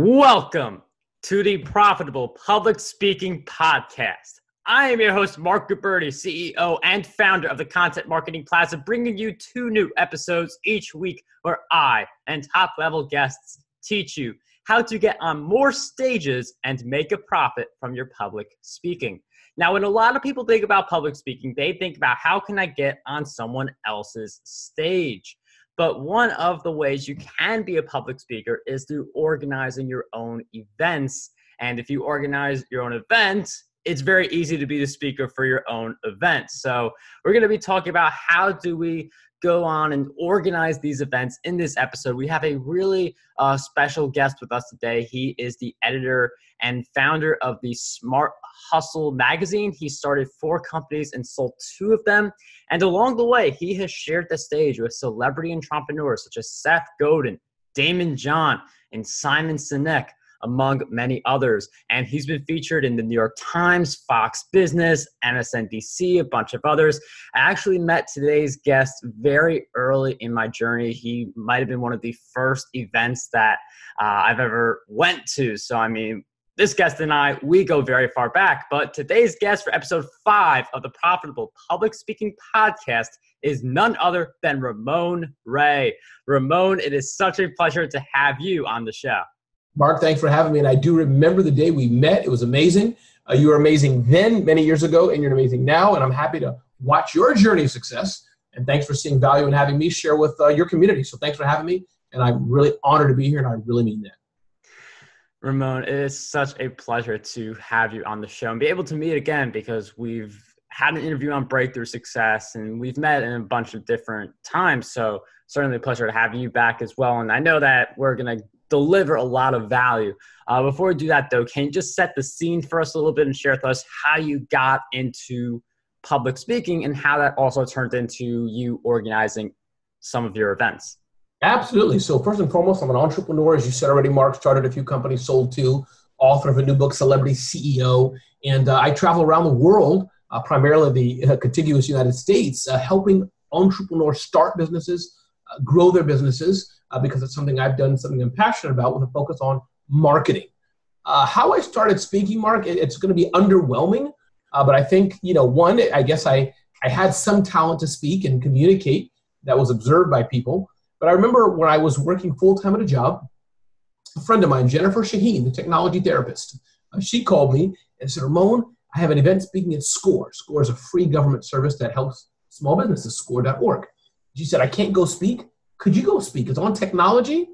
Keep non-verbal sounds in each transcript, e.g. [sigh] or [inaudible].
Welcome to the Profitable Public Speaking Podcast. I am your host, Mark Guberti, CEO and founder of the Content Marketing Plaza, bringing you two new episodes each week where I and top level guests teach you how to get on more stages and make a profit from your public speaking. Now, when a lot of people think about public speaking, they think about how can I get on someone else's stage? But one of the ways you can be a public speaker is through organizing your own events. And if you organize your own event, it's very easy to be the speaker for your own event. So we're going to be talking about how do we go on and organize these events in this episode. We have a really uh, special guest with us today. He is the editor and founder of the Smart Hustle magazine. He started four companies and sold two of them. And along the way, he has shared the stage with celebrity entrepreneurs such as Seth Godin, Daymond John, and Simon Sinek among many others. And he's been featured in the New York Times, Fox Business, MSNBC, a bunch of others. I actually met today's guest very early in my journey. He might have been one of the first events that uh, I've ever went to. So, I mean, this guest and I, we go very far back. But today's guest for episode five of the Profitable Public Speaking Podcast is none other than Ramon Ray. Ramon, it is such a pleasure to have you on the show. Mark, thanks for having me. And I do remember the day we met. It was amazing. Uh, you were amazing then, many years ago, and you're amazing now. And I'm happy to watch your journey of success. And thanks for seeing value and having me share with uh, your community. So thanks for having me. And I'm really honored to be here, and I really mean that. Ramon, it is such a pleasure to have you on the show and be able to meet again because we've had an interview on breakthrough success and we've met in a bunch of different times. So certainly a pleasure to have you back as well. And I know that we're going to deliver a lot of value. Uh, before we do that, though, can you just set the scene for us a little bit and share with us how you got into public speaking and how that also turned into you organizing some of your events? Absolutely. So, first and foremost, I'm an entrepreneur. As you said already, Mark started a few companies, sold two, author of a new book, Celebrity CEO. And uh, I travel around the world, uh, primarily the uh, contiguous United States, uh, helping entrepreneurs start businesses, uh, grow their businesses, uh, because it's something I've done, something I'm passionate about with a focus on marketing. Uh, how I started speaking, Mark, it, it's going to be underwhelming, uh, but I think you know, one, I guess I I had some talent to speak and communicate that was observed by people. But I remember when I was working full time at a job, a friend of mine, Jennifer Shaheen, the technology therapist, uh, she called me and said, Ramon, I have an event speaking at SCORE. SCORE is a free government service that helps small businesses, score.org. She said, I can't go speak, could you go speak? It's on technology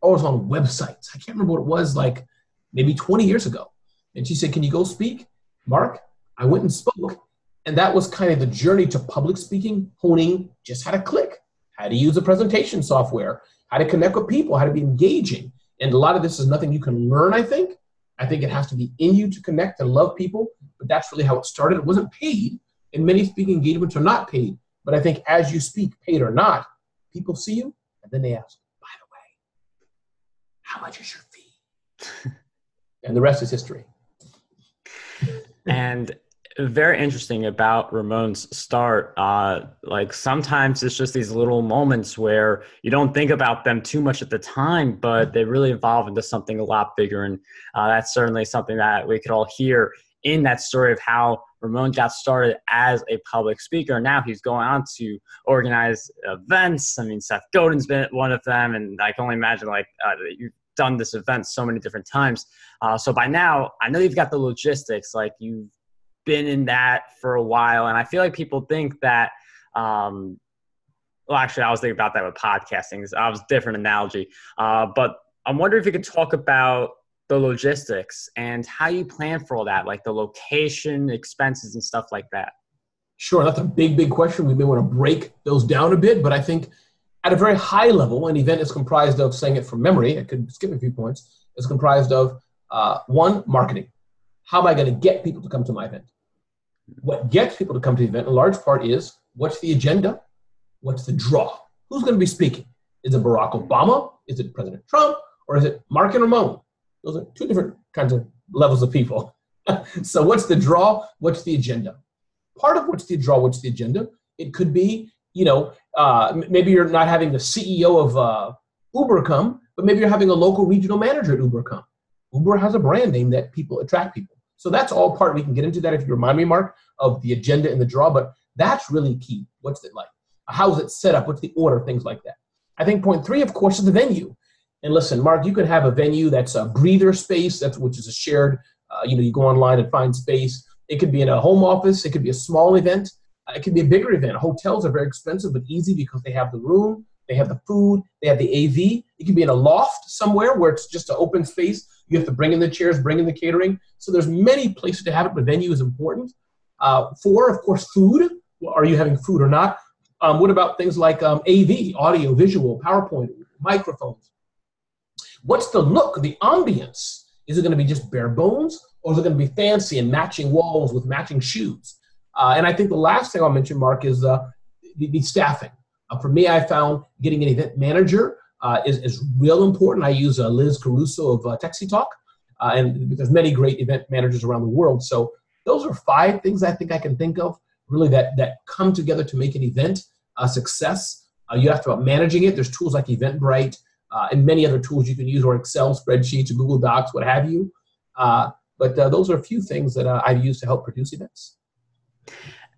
or it's on websites. I can't remember what it was like maybe 20 years ago. And she said, Can you go speak? Mark, I went and spoke. And that was kind of the journey to public speaking, honing just how to click, how to use a presentation software, how to connect with people, how to be engaging. And a lot of this is nothing you can learn, I think. I think it has to be in you to connect and love people. But that's really how it started. It wasn't paid, and many speaking engagements are not paid. But I think as you speak, paid or not, people see you and then they ask, by the way, how much is your fee? [laughs] and the rest is history. [laughs] and very interesting about Ramon's start. Uh, like sometimes it's just these little moments where you don't think about them too much at the time, but they really evolve into something a lot bigger. And uh, that's certainly something that we could all hear in that story of how Ramon got started as a public speaker. Now he's going on to organize events. I mean, Seth Godin's been one of them, and I can only imagine like uh, you've done this event so many different times. Uh, so by now, I know you've got the logistics. Like you've been in that for a while, and I feel like people think that. Um, well, actually, I was thinking about that with podcasting. I was different analogy, uh, but I'm wondering if you could talk about the logistics and how you plan for all that, like the location, expenses, and stuff like that? Sure, that's a big, big question. We may want to break those down a bit, but I think at a very high level, an event is comprised of, saying it from memory, I could skip a few points, is comprised of uh, one, marketing. How am I going to get people to come to my event? What gets people to come to the event, in large part, is what's the agenda? What's the draw? Who's going to be speaking? Is it Barack Obama? Is it President Trump? Or is it Mark and Ramon? Those are two different kinds of levels of people. [laughs] so what's the draw? What's the agenda? Part of what's the draw? What's the agenda? It could be, you know, uh, maybe you're not having the CEO of uh, Uber come, But maybe you're having a local regional manager at Uber come. Uber has a brand name that people attract people. So that's all part. We can get into that if you remind me, Mark, of the agenda and the draw. But that's really key. What's it like? How's it set up? What's the order? Things like that. I think point three, of course, is the venue. And listen, Mark, you could have a venue that's a breather space, that's which is a shared. Uh, you know, you go online and find space. It could be in a home office. It could be a small event. Uh, it could be a bigger event. Hotels are very expensive, but easy because they have the room, they have the food, they have the AV. It could be in a loft somewhere where it's just an open space. You have to bring in the chairs, bring in the catering. So there's many places to have it, but venue is important. Uh, four, of course, food. Are you having food or not? Um, what about things like um, AV, audio, visual, PowerPoint, microphones? What's the look, the ambience? Is it going to be just bare bones, or is it going to be fancy and matching walls with matching shoes? Uh, and I think the last thing I'll mention, Mark, is uh, the, the, staffing. Uh, for me, I found getting an event manager uh, is, is real important. I use uh, Liz Caruso of uh, Texi Talk, and there's many great event managers around the world. So those are five things I think I can think of really that that come together to make an event a success. Uh, you have to about managing it. There's tools like Eventbrite uh, and many other tools you can use, or Excel spreadsheets, or Google Docs, what have you. Uh, but uh, those are a few things that uh, I've used to help produce events.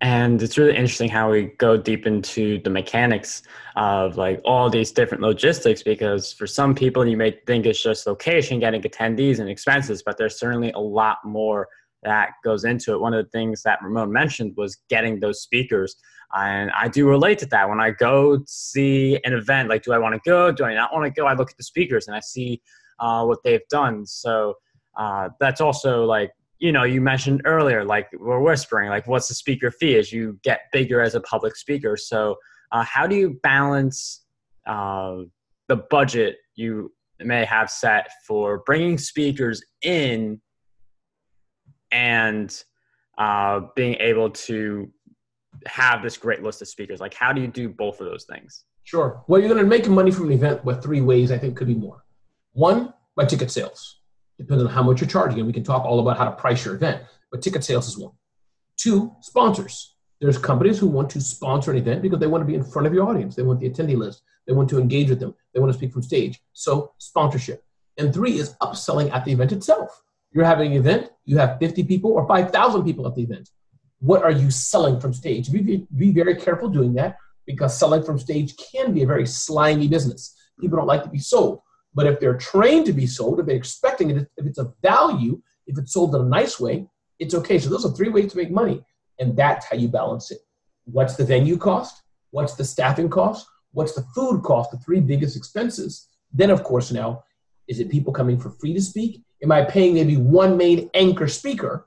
And it's really interesting how we go deep into the mechanics of like all these different logistics because for some people you may think it's just location, getting attendees and expenses, but there's certainly a lot more that goes into it. One of the things that Ramon mentioned was getting those speakers. And I do relate to that. When I go see an event, like, do I want to go? Do I not want to go? I look at the speakers and I see uh, what they've done. So uh, that's also like, you know, you mentioned earlier, like we're whispering, like, what's the speaker fee as you get bigger as a public speaker? So, uh, how do you balance uh, the budget you may have set for bringing speakers in and uh, being able to have this great list of speakers? Like, how do you do both of those things? Sure. Well, you're going to make money from an event with three ways. I think could be more. One, by ticket sales, depending on how much you're charging, and we can talk all about how to price your event. But ticket sales is one. Two, sponsors. There's companies who want to sponsor an event because they want to be in front of your audience. They want the attendee list. They want to engage with them. They want to speak from stage. So sponsorship. And three is upselling at the event itself. You're having an event, you have 50 people or 5,000 people at the event. What are you selling from stage? Be, be very careful doing that because selling from stage can be a very slimy business. People don't like to be sold. But if they're trained to be sold, if they're expecting it, if it's of value, if it's sold in a nice way, it's okay. So those are three ways to make money. And that's how you balance it. What's the venue cost? What's the staffing cost? What's the food cost? The three biggest expenses. Then, of course, now, is it people coming for free to speak? Am I paying maybe one main anchor speaker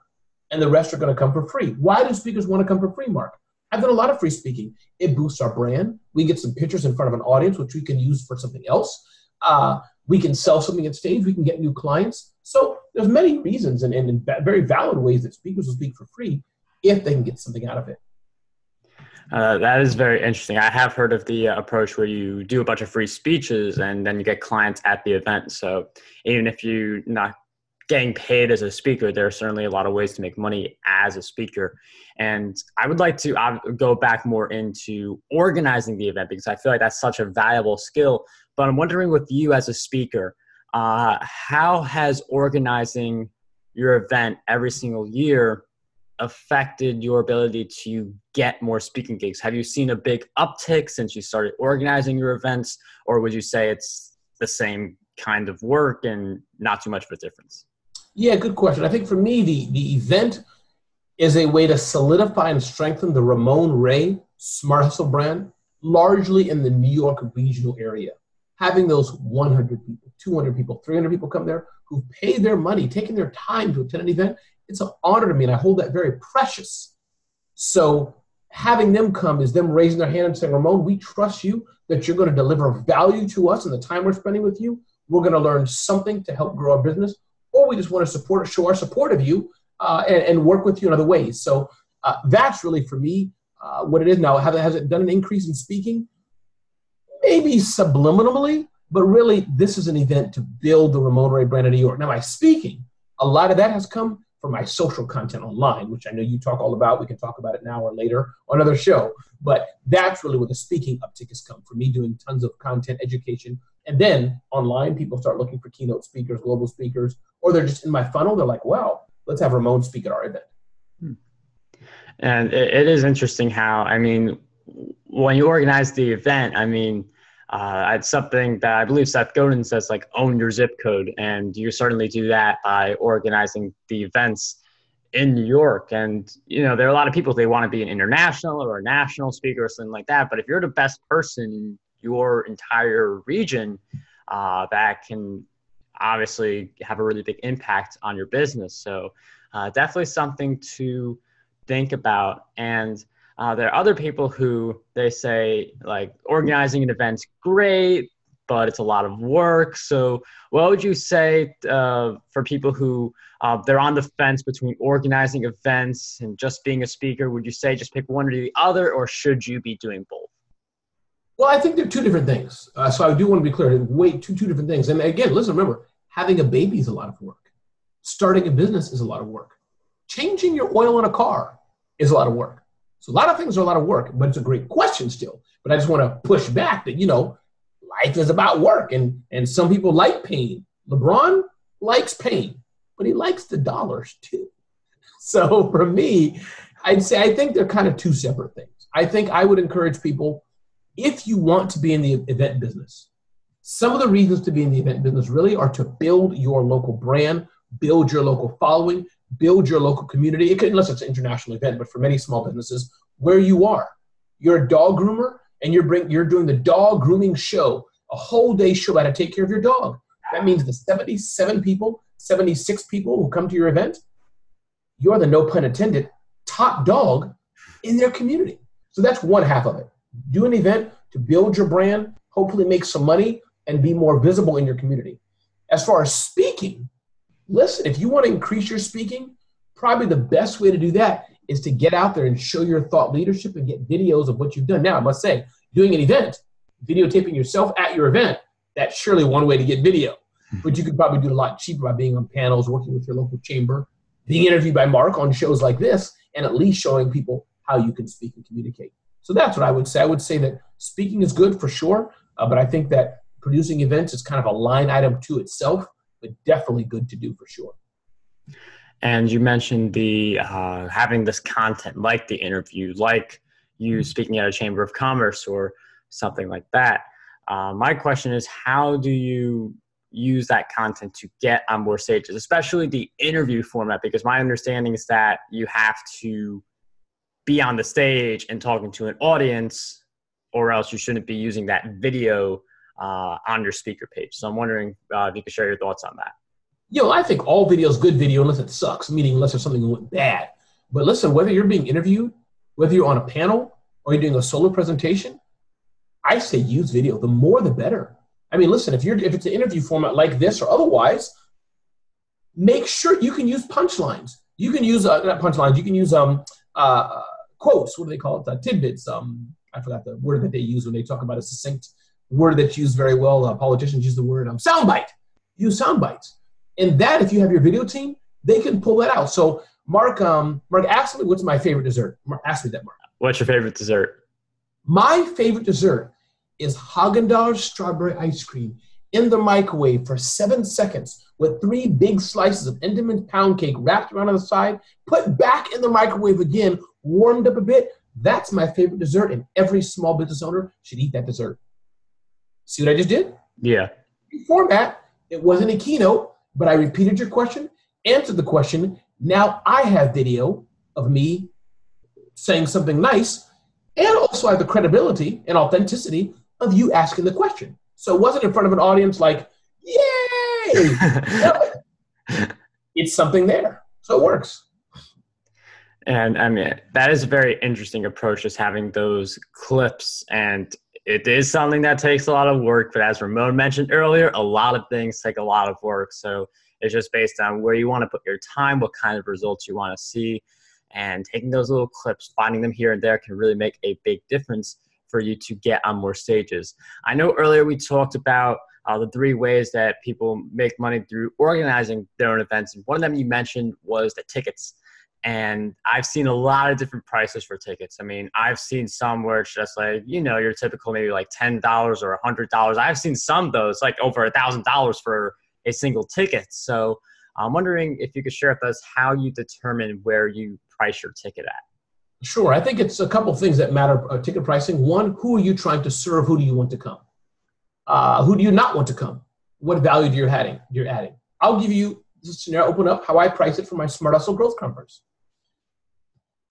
and the rest are going to come for free? Why do speakers want to come for free, Mark? I've done a lot of free speaking. It boosts our brand. We get some pictures in front of an audience, which we can use for something else. Uh, we can sell something at stage. We can get new clients. So there's many reasons and, and very valid ways that speakers will speak for free if they can get something out of it. Uh, that is very interesting. I have heard of the uh, approach where you do a bunch of free speeches and then you get clients at the event. So even if you're not getting paid as a speaker, there are certainly a lot of ways to make money as a speaker. And I would like to uh, go back more into organizing the event because I feel like that's such a valuable skill. But I'm wondering with you as a speaker, uh, how has organizing your event every single year affected your ability to get more speaking gigs? Have you seen a big uptick since you started organizing your events, or would you say it's the same kind of work and not too much of a difference? Yeah, good question. I think for me, the, the event is a way to solidify and strengthen the Ramon Ray Smart Hustle brand, largely in the New York regional area. Having those 100 people, 200 people, 300 people come there who pay their money, taking their time to attend an event, it's an honor to me, and I hold that very precious. So having them come is them raising their hand and saying, Ramon, we trust you that you're going to deliver value to us in the time we're spending with you. We're going to learn something to help grow our business, we just want to support, show our support of you uh, and, and, work with you in other ways. So uh, that's really for me uh, what it is now. Have, has it done an increase in speaking? Maybe subliminally, but really, this is an event to build the Ramon Ray brand in New York. Now, my speaking, a lot of that has come for my social content online, which I know you talk all about. We can talk about it now or later on another show. But that's really where the speaking uptick has come for me doing tons of content education. And then online, people start looking for keynote speakers, global speakers, or they're just in my funnel. They're like, wow, let's have Ramon speak at our event. Hmm. And it, it is interesting how, I mean, when you organize the event, I mean, uh, it's something that I believe Seth Godin says, like own your zip code, and you certainly do that by organizing the events in New York. And you know, there are a lot of people they want to be an international or a national speaker or something like that. But if you're the best person in your entire region, uh, that can obviously have a really big impact on your business. So uh, definitely something to think about. And uh, there are other people who they say like organizing an event's great, but it's a lot of work. So, what would you say uh, for people who uh, they're on the fence between organizing events and just being a speaker? Would you say just pick one or the other, or should you be doing both? Well, I think they're two different things. Uh, so I do want to be clear. Wait, two two different things. And again, listen, remember, having a baby is a lot of work. Starting a business is a lot of work. Changing your oil in a car is a lot of work. So a lot of things are a lot of work, but it's a great question still. But I just want to push back that, you know, life is about work and, and some people like pain. LeBron likes pain, but he likes the dollars too. [laughs] So for me, I'd say I think they're kind of two separate things. I think I would encourage people if you want to be in the event business, some of the reasons to be in the event business really are to build your local brand, build your local following, build your local community. It could, unless it's an international event, but for many small businesses, where you are, you're a dog groomer and you're bring, you're doing the dog grooming show, a whole day show how to take care of your dog. That means the 77 people, 76 people who come to your event, you're the no pun intended top dog in their community. So that's one half of it. Do an event to build your brand, hopefully make some money, and be more visible in your community. As far as speaking, listen, if you want to increase your speaking, probably the best way to do that is to get out there and show your thought leadership and get videos of what you've done. Now, I must say, doing an event, videotaping yourself at your event, that's surely one way to get video. But you could probably do it a lot cheaper by being on panels, working with your local chamber, being interviewed by Mark on shows like this, and at least showing people how you can speak and communicate. So that's what I would say. I would say that speaking is good for sure, uh, but I think that producing events is kind of a line item to itself but definitely good to do for sure. And you mentioned the uh, having this content, like the interview, like you mm-hmm. speaking at a chamber of commerce or something like that. Uh, my question is, how do you use that content to get on more stages, especially the interview format? Because my understanding is that you have to be on the stage and talking to an audience, or else you shouldn't be using that video uh, on your speaker page. So I'm wondering uh, if you could share your thoughts on that. Yo, I think all video is good video unless it sucks, meaning unless there's something went bad. But listen, whether you're being interviewed, whether you're on a panel or you're doing a solo presentation, I say use video. The more, the better. I mean, listen, if you're if it's an interview format like this or otherwise, make sure you can use punchlines. You can use uh, not punchlines. You can use um uh, quotes. What do they call it? Uh, tidbits. Um, I forgot the word that they use when they talk about a succinct word that's used very well. Uh, politicians use the word um, soundbite. Use soundbites, and that if you have your video team, they can pull that out. So Mark, um, Mark, ask me what's my favorite dessert. Mark, ask me that, Mark. What's your favorite dessert? My favorite dessert is Haagen-Dazs strawberry ice cream in the microwave for seven seconds with three big slices of Entenmann pound cake wrapped around on the side, put back in the microwave again, warmed up a bit. That's my favorite dessert, and every small business owner should eat that dessert. See what I just did? Yeah. Format. It wasn't a keynote, but I repeated your question, answered the question. Now I have video of me saying something nice, and also I have the credibility and authenticity of you asking the question. So it wasn't in front of an audience like, yay! [laughs] it's something there. So it works. And I mean, that is a very interesting approach, just having those clips and it is something that takes a lot of work, but as Ramon mentioned earlier, a lot of things take a lot of work. So it's just based on where you want to put your time, what kind of results you want to see, and taking those little clips, finding them here and there can really make a big difference for you to get on more stages. I know earlier we talked about uh, the three ways that people make money through organizing their own events. And one of them you mentioned was the tickets. And I've seen a lot of different prices for tickets. I mean, I've seen some where it's just like, you know, your typical maybe like $10 or $100. I've seen some though, it's like over a $1,000 for a single ticket. So I'm wondering if you could share with us how you determine where you price your ticket at. Sure. I think it's a couple things that matter uh, ticket pricing. One, who are you trying to serve? Who do you want to come? Uh, who do you not want to come? What value do you're adding? You're adding. I'll give you this scenario. Open up how I price it for my Smart Hustle Growth Conference.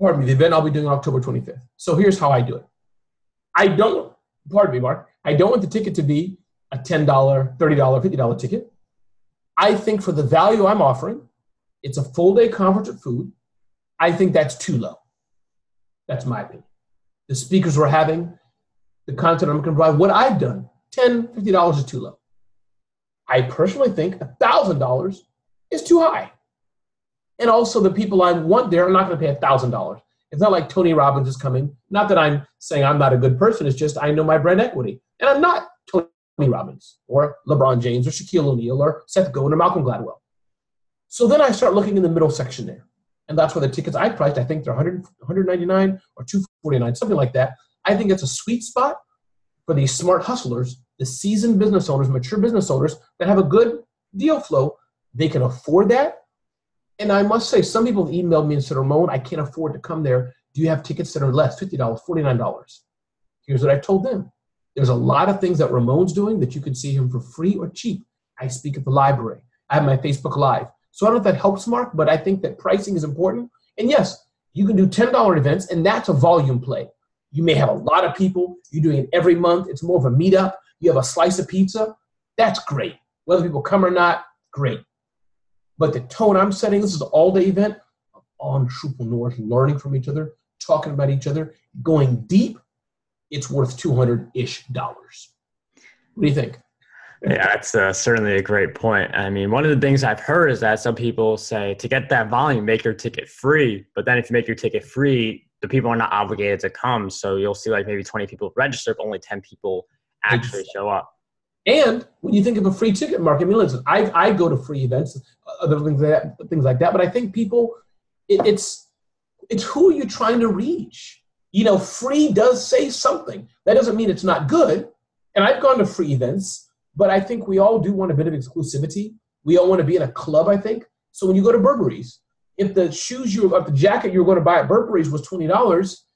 Pardon me. The event I'll be doing on October 25th. So here's how I do it. I don't. Pardon me, Mark. I don't want the ticket to be a $10, $30, $50 ticket. I think for the value I'm offering, it's a full day conference at food. I think that's too low. That's my opinion. The speakers we're having, the content I'm going to provide, what I've done, $10, $50 is too low. I personally think $1,000 is too high. And also, the people I want there are not going to pay $1,000. It's not like Tony Robbins is coming. Not that I'm saying I'm not a good person, it's just I know my brand equity. And I'm not Tony Robbins or LeBron James or Shaquille O'Neal or Seth Godin or Malcolm Gladwell. So then I start looking in the middle section there. And that's where the tickets I priced, I think they're 100, 199 or 249, something like that. I think it's a sweet spot for these smart hustlers, the seasoned business owners, mature business owners that have a good deal flow. They can afford that. And I must say, some people have emailed me and said, Ramon, I can't afford to come there. Do you have tickets that are less, $50, $49? Here's what I told them there's a lot of things that Ramon's doing that you can see him for free or cheap. I speak at the library. I have my Facebook Live. So I don't know if that helps, Mark, but I think that pricing is important. And yes, you can do $10 events, and that's a volume play. You may have a lot of people. You're doing it every month. It's more of a meetup. You have a slice of pizza. That's great. Whether people come or not, great. But the tone I'm setting, this is an all day event of entrepreneurs learning from each other, talking about each other, going deep it's worth 200 ish dollars. What do you think? Yeah, that's uh, certainly a great point. I mean, one of the things I've heard is that some people say to get that volume, make your ticket free. But then if you make your ticket free, the people are not obligated to come. So you'll see like maybe 20 people register, but only 10 people actually show up. And when you think of a free ticket market, I mean, listen, I, I go to free events, other things like that, things like that. But I think people, it, it's it's who you're trying to reach you know, free does say something. That doesn't mean it's not good. And I've gone to free events, but I think we all do want a bit of exclusivity. We all want to be in a club, I think. So when you go to Burberry's, if the shoes you if the jacket you were going to buy at Burberry's was twenty dollars,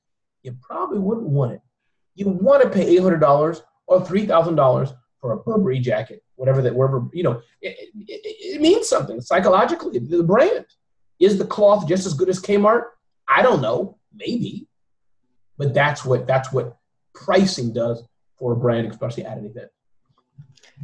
you probably wouldn't want it. You want to pay eight hundred dollars or three thousand dollars for a Burberry jacket, whatever that wherever you know. It, it, it means something psychologically. The brand is the cloth just as good as Kmart? I don't know. Maybe but that's what that's what pricing does for a brand, especially at an event.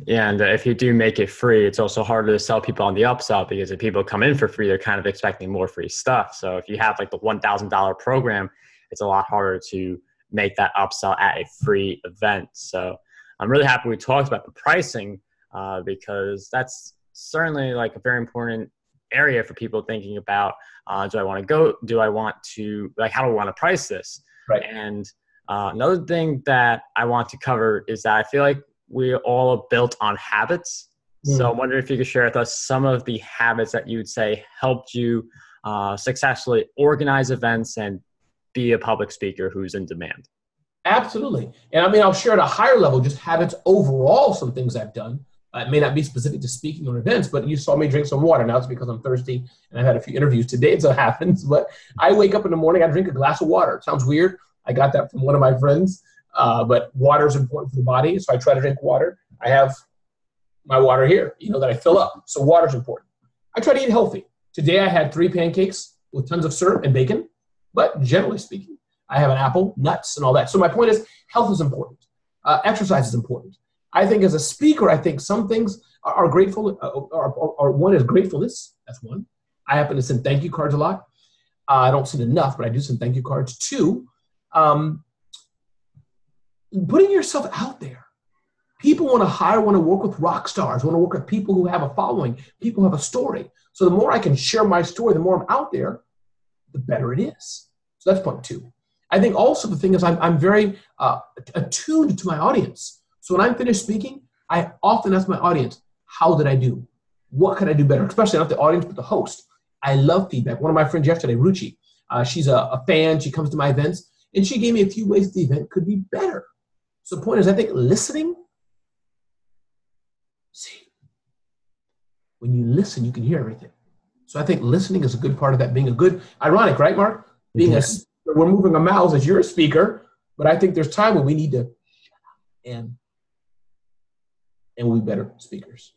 Yeah, and if you do make it free, it's also harder to sell people on the upsell because if people come in for free, they're kind of expecting more free stuff. So if you have like the one thousand dollar program, it's a lot harder to make that upsell at a free event. So I'm really happy we talked about the pricing uh, because that's certainly like a very important area for people thinking about uh, do I want to go? Do I want to like how do I want to price this? Right. And uh, another thing that I want to cover is that I feel like we all are built on habits. Mm. So I wonder if you could share with us some of the habits that you would say helped you uh, successfully organize events and be a public speaker who's in demand. Absolutely. And I mean, I'll share at a higher level just habits overall, some things I've done. Uh, it may not be specific to speaking or events, but you saw me drink some water. Now it's because I'm thirsty and I've had a few interviews today, [laughs] so it happens. But I wake up in the morning, I drink a glass of water. It sounds weird. I got that from one of my friends, uh, but water is important for the body, so I try to drink water. I have my water here, you know, that I fill up. So water is important. I try to eat healthy. Today I had three pancakes with tons of syrup and bacon, but generally speaking, I have an apple, nuts, and all that. So my point is, health is important. Uh, exercise is important. I think as a speaker, I think some things are, grateful, uh, or, or, or, one is gratefulness. That's one. I happen to send thank you cards a lot. Uh, I don't send enough, but I do send thank you cards. Two, um, putting yourself out there. People want to hire, want to work with rock stars, want to work with people who have a following, people who have a story. So the more I can share my story, the more I'm out there, the better it is. So that's point two. I think also the thing is I'm, I'm very uh, attuned to my audience. So when I'm finished speaking, I often ask my audience, how did I do? What could I do better? Especially not the audience, but the host. I love feedback. One of my friends yesterday, Ruchi, uh, she's a, a, fan. She comes to my events, and she gave me a few ways the event could be better. So the point is, I think listening. See, when you listen, you can hear everything. So I think listening is a good part of that. Being a good, ironic, right, Mark? Being a, we're moving our mouths as you're a speaker, but I think there's time when we need to and and be better speakers.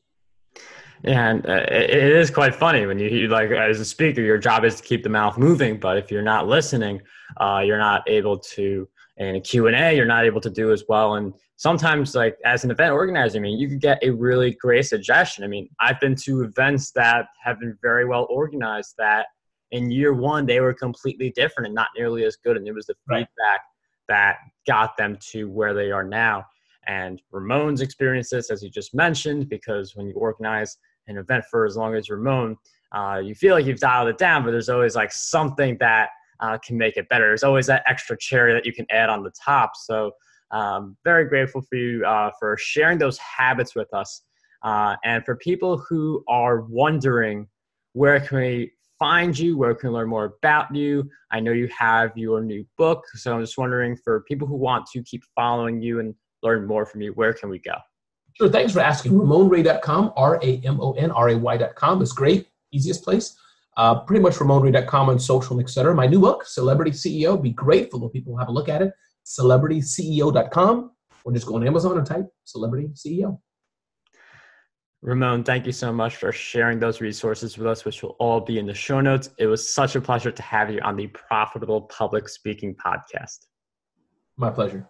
And uh, it is quite funny when you, you, like as a speaker, your job is to keep the mouth moving. But if you're not listening, uh, you're not able to. In a Q and A, you're not able to do as well. And sometimes, like as an event organizer, I mean, you could get a really great suggestion. I mean, I've been to events that have been very well organized that in year one they were completely different and not nearly as good. And it was the right. feedback that got them to where they are now. And Ramon's experienced this, as you just mentioned, because when you organize an event for as long as Ramon, uh, you feel like you've dialed it down, but there's always like something that uh, can make it better. There's always that extra cherry that you can add on the top. So, um, very grateful for you uh, for sharing those habits with us. Uh, and for people who are wondering where can we find you, where can learn more about you, I know you have your new book. So I'm just wondering for people who want to keep following you and learn more from you, where can we go? Sure. Thanks for asking. RamonRay.com, R A M O N R A Y.com is great. Easiest place. Uh, pretty much RamonRay.com on social and etc. My new book, Celebrity CEO. Be grateful if people have a look at it. CelebrityCEO.com or just go on Amazon and type Celebrity CEO. Ramon, thank you so much for sharing those resources with us, which will all be in the show notes. It was such a pleasure to have you on the Profitable Public Speaking Podcast. My pleasure.